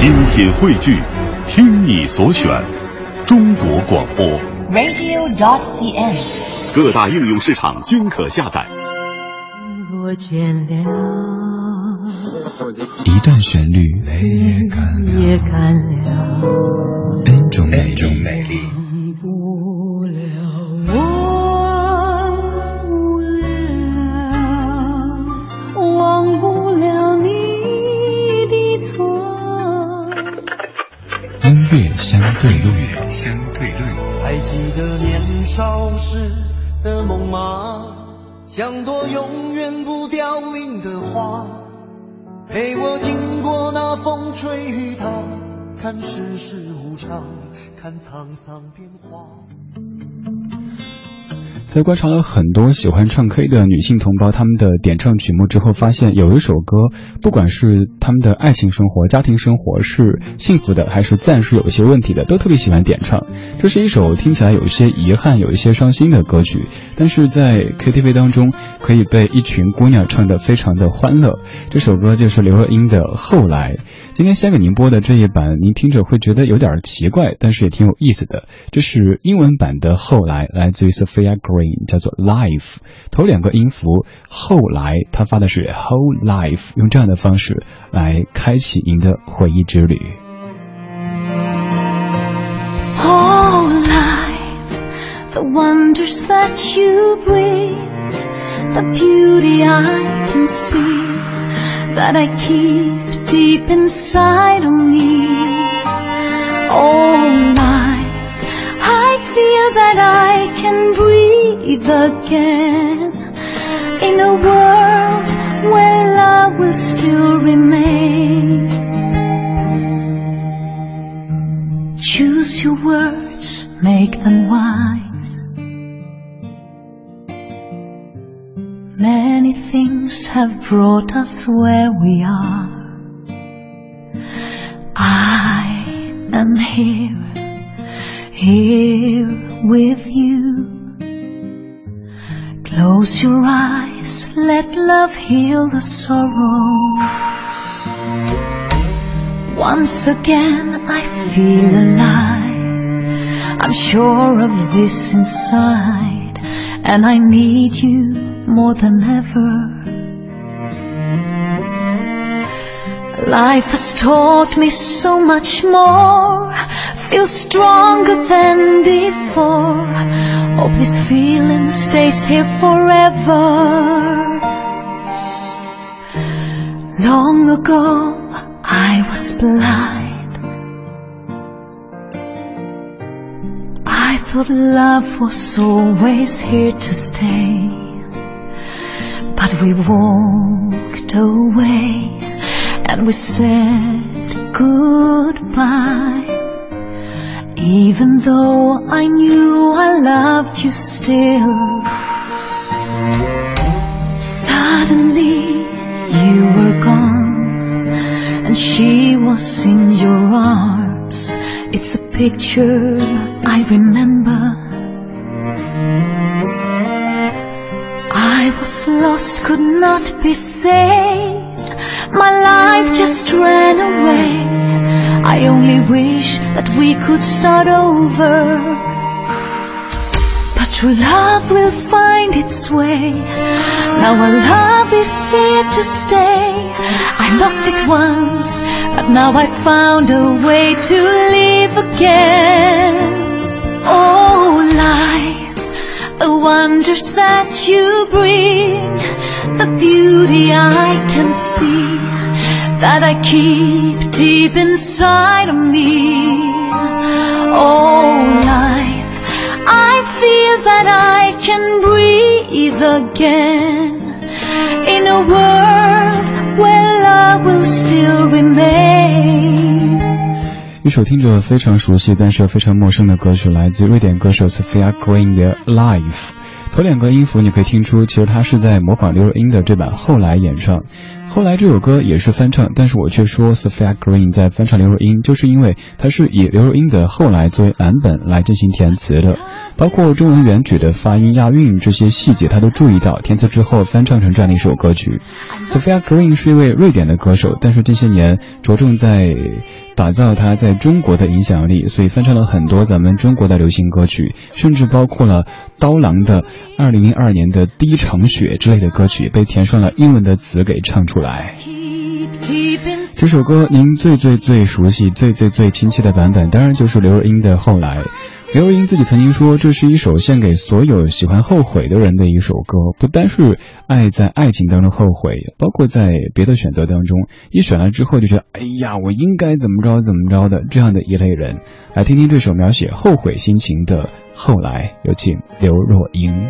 精品汇聚，听你所选，中国广播。radio.cn。各大应用市场均可下载。我倦了，一段旋律，也干了，n 种美丽。相对论，相对论。还记得年少时的梦吗？像朵永远不凋零的花，陪我经过那风吹雨打，看世事无常，看沧桑变化。在观察了很多喜欢唱 K 的女性同胞他们的点唱曲目之后，发现有一首歌，不管是他们的爱情生活、家庭生活是幸福的，还是暂时有一些问题的，都特别喜欢点唱。这是一首听起来有一些遗憾、有一些伤心的歌曲，但是在 KTV 当中可以被一群姑娘唱得非常的欢乐。这首歌就是刘若英的《后来》。今天先给您播的这一版，您听着会觉得有点奇怪，但是也挺有意思的。这是英文版的《后来》，来自于 Sophia 叫做 Life。头两个音符后来，他发的是 Whole Life，用这样的方式来开启您的回忆之旅。Again in a world where love will still remain. Choose your words, make them wise. Many things have brought us where we are. I am here, here with you. Close your eyes, let love heal the sorrow. Once again I feel alive. I'm sure of this inside, and I need you more than ever. Life has taught me so much more. Feel stronger than before. Hope this feeling stays here forever. Long ago, I was blind. I thought love was always here to stay. But we walked away and we said goodbye. Even though I knew I loved you still. Suddenly you were gone and she was in your arms. It's a picture I remember. I was lost, could not be saved. My life just ran away. I only wish that we could start over. But true love will find its way. Now our love is here to stay. I lost it once, but now I found a way to live again. Oh, life, the wonders that you bring, the beauty I can see, that I keep deep inside of me. Oh, life, I feel that I can breathe again in a world where love will still remain. 一首听着非常熟悉，但是又非常陌生的歌曲，来自瑞典歌手 Sophia Green 的《Life》。头两个音符你可以听出，其实他是在模仿刘若英的这版《后来》演唱。后来这首歌也是翻唱，但是我却说 Sophia Green 在翻唱刘若英，就是因为它是以刘若英的《后来》作为蓝本来进行填词的，包括中文原曲的发音、押韵这些细节，他都注意到，填词之后翻唱成这样的一首歌曲。Sophia Green 是一位瑞典的歌手，但是这些年着重在打造他在中国的影响力，所以翻唱了很多咱们中国的流行歌曲，甚至包括了刀郎的二零零二年的第一场雪之类的歌曲，被填上了英文的词给唱出来。这首歌您最最最熟悉、最最最亲切的版本，当然就是刘若英的《后来》。刘若英自己曾经说，这是一首献给所有喜欢后悔的人的一首歌，不单是爱在爱情当中后悔，包括在别的选择当中，一选了之后就觉得，哎呀，我应该怎么着怎么着的这样的一类人。来听听这首描写后悔心情的《后来》，有请刘若英。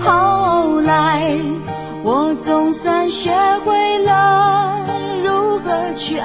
后来，我总算学会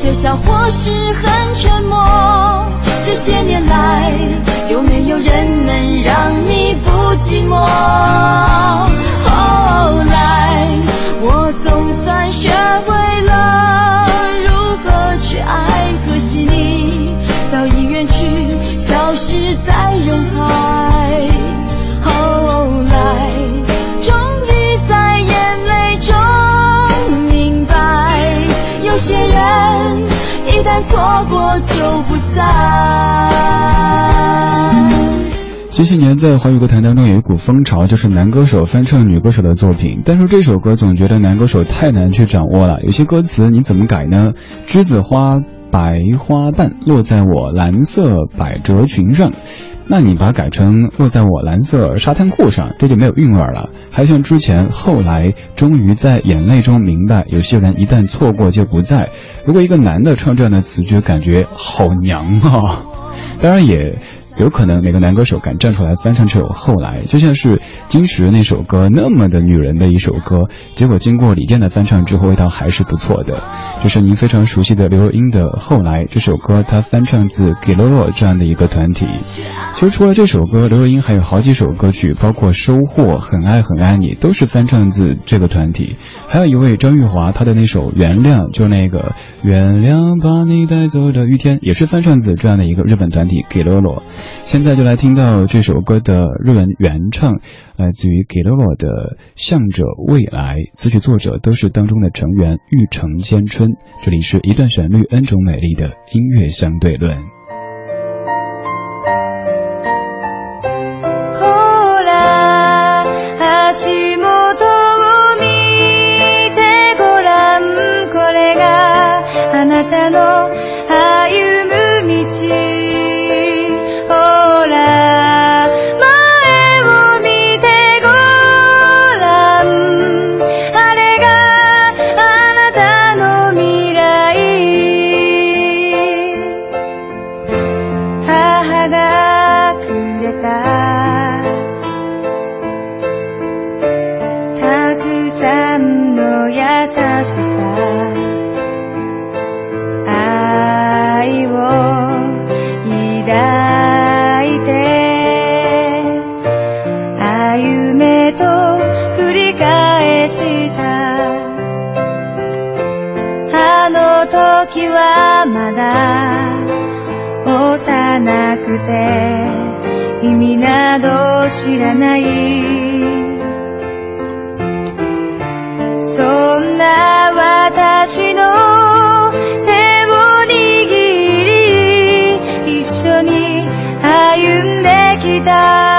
带着笑或是很沉默，这些年来有没有人能让你不寂寞？这些年在华语歌坛当中有一股风潮，就是男歌手翻唱女歌手的作品。但是这首歌总觉得男歌手太难去掌握了，有些歌词你怎么改呢？栀子花白花瓣落在我蓝色百褶裙上。那你把它改成落在我蓝色沙滩裤上，这就没有韵味了。还像之前，后来终于在眼泪中明白，有些人一旦错过就不在。如果一个男的唱这样的词，就感觉好娘啊！当然也。有可能哪个男歌手敢站出来翻唱这首《后来》，就像是金池那首歌那么的女人的一首歌，结果经过李健的翻唱之后，味道还是不错的。这是您非常熟悉的刘若英的《后来》这首歌，她翻唱自给洛洛这样的一个团体。其实除了这首歌，刘若英还有好几首歌曲，包括《收获》《很爱很爱你》，都是翻唱自这个团体。还有一位张玉华，她的那首《原谅》，就那个原谅把你带走的雨天，也是翻唱自这样的一个日本团体给洛洛。现在就来听到这首歌的日文原唱，来自于给了我的《向着未来》，词曲作者都是当中的成员玉成千春。这里是一段旋律，n 种美丽的音乐相对论。た。たくさんの優しさ愛を抱いて歩めと繰り返した。あの時はまだ幼くて意味など知らない。そんな私の手を握り一緒に歩んできた。